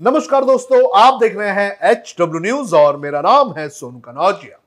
नमस्कार दोस्तों, आप देख रहे हैं एच डब्ल्यू न्यूज़ और मेरा नाम है सोनू कनौजिया।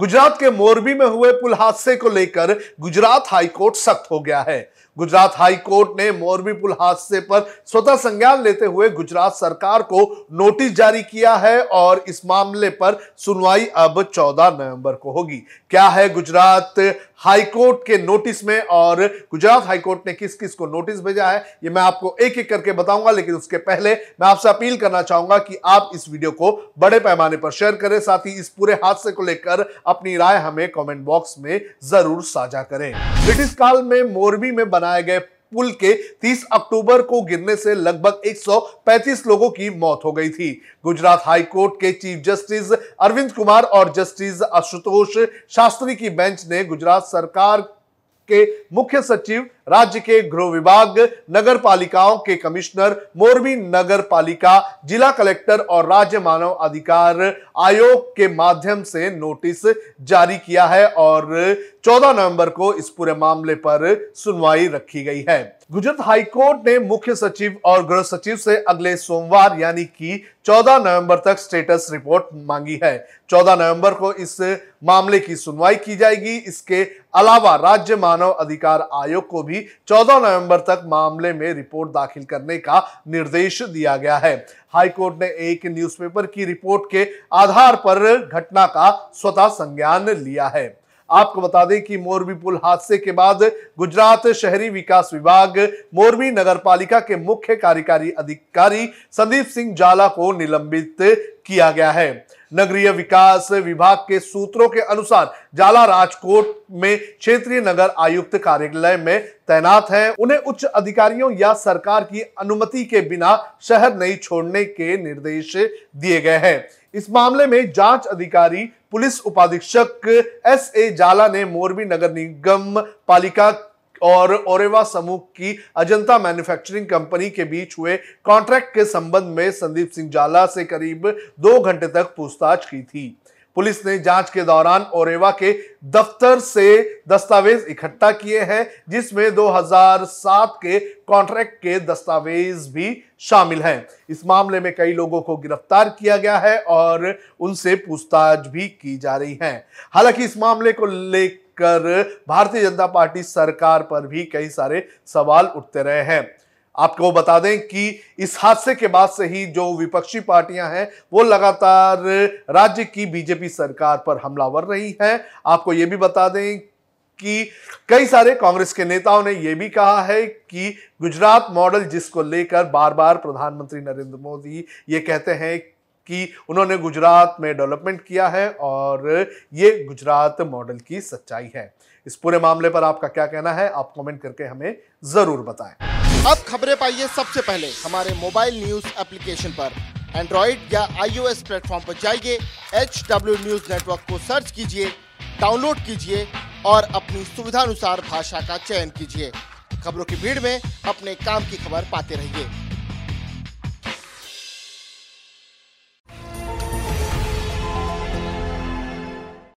गुजरात के मोरबी में हुए पुल हादसे को लेकर गुजरात हाईकोर्ट सख्त हो गया है। गुजरात हाई कोर्ट ने मोरबी पुल हादसे पर स्वतः संज्ञान लेते हुए गुजरात सरकार को नोटिस जारी किया है और इस मामले पर सुनवाई अब 14 नवंबर को होगी। क्या है गुजरात हाई कोर्ट के नोटिस में और गुजरात हाई कोर्ट ने किस किस को नोटिस भेजा है, ये मैं आपको एक एक करके बताऊँगा, लेकिन उसके पहले मैं आपसे अपील करना चाहूँगा कि आप इस वीडियो को बड़े पैमाने पर शेयर करें, साथ ही इस पूरे हादसे को लेकर अपनी राय हमें कमेंट बॉक्स में ज़रूर साझा करें। ब्रिटिश काल में मोरबी में बनाए गए पुल के 30 अक्टूबर को गिरने से लगभग 135 लोगों की मौत हो गई थी। गुजरात हाई कोर्ट के चीफ जस्टिस अरविंद कुमार और जस्टिस आशुतोष शास्त्री की बेंच ने गुजरात सरकार के मुख्य सचिव, राज्य के गृह विभाग नगर पालिकाओं के कमिश्नर, मोरबी नगर पालिका जिला कलेक्टर और राज्य मानव अधिकार आयोग के माध्यम से नोटिस जारी किया है और 14 नवंबर को इस पूरे मामले पर सुनवाई रखी गई है। गुजरात हाईकोर्ट ने मुख्य सचिव और गृह सचिव से अगले सोमवार, यानी कि 14 नवंबर तक स्टेटस रिपोर्ट मांगी है। 14 नवंबर को इस मामले की सुनवाई की जाएगी। इसके अलावा राज्य मानव अधिकार आयोग को भी 14 नवंबर तक मामले में रिपोर्ट दाखिल करने का निर्देश दिया गया है। हाईकोर्ट ने एक न्यूज़पेपर की रिपोर्ट के आधार पर घटना का स्वतः संज्ञान लिया है। आपको बता दें कि मोरबी पुल हादसे के बाद गुजरात शहरी विकास विभाग, मोरबी नगर पालिका के मुख्य कार्यकारी अधिकारी संदीप सिंह जाला को निलंबित किया गया है। नगरीय विकास विभाग के सूत्रों के अनुसार जाला राजकोट में क्षेत्रीय नगर आयुक्त कार्यालय में तैनात हैं। उन्हें उच्च अधिकारियों या सरकार की अनुमति के बिना शहर नहीं छोड़ने के निर्देश दिए गए हैं। इस मामले में जाँच अधिकारी, पुलिस उपाधीक्षक एस ए जाला ने मोरबी नगर निगम पालिका और ओरेवा समूह की अजंता मैन्युफैक्चरिंग कंपनी के बीच हुए कॉन्ट्रैक्ट के संबंध में संदीप सिंह जाला से करीब दो घंटे तक पूछताछ की थी। पुलिस ने जाँच के दौरान ओरेवा के दफ्तर से दस्तावेज़ इकट्ठा किए हैं, जिसमें 2007 के कॉन्ट्रैक्ट के दस्तावेज़ भी शामिल हैं। इस मामले में कई लोगों को गिरफ़्तार किया गया है और उनसे पूछताछ भी की जा रही है। हालाँकि इस मामले को लेकर भारतीय जनता पार्टी सरकार पर भी कई सारे सवाल उठते रहे हैं। आपको बता दें कि इस हादसे के बाद से ही जो विपक्षी पार्टियाँ हैं, वो लगातार राज्य की बीजेपी सरकार पर हमलावर रही हैं। आपको ये भी बता दें कि कई सारे कांग्रेस के नेताओं ने यह भी कहा है कि गुजरात मॉडल जिसको लेकर बार बार प्रधानमंत्री नरेंद्र मोदी ये कहते हैं कि उन्होंने गुजरात में डेवलपमेंट किया है और ये गुजरात मॉडल की सच्चाई है। इस पूरे मामले पर आपका क्या कहना है, आप कमेंट करके हमें ज़रूर बताएँ। अब खबरें पाइए सबसे पहले। हमारे मोबाइल न्यूज़ एप्लीकेशन पर। एंड्रॉइड या आईओएस प्लेटफॉर्म पर जाइए एच डब्ल्यू न्यूज़ नेटवर्क को सर्च कीजिए, डाउनलोड कीजिए और अपनी सुविधानुसार भाषा का चयन कीजिए। खबरों की भीड़ में अपने काम की खबर पाते रहिए।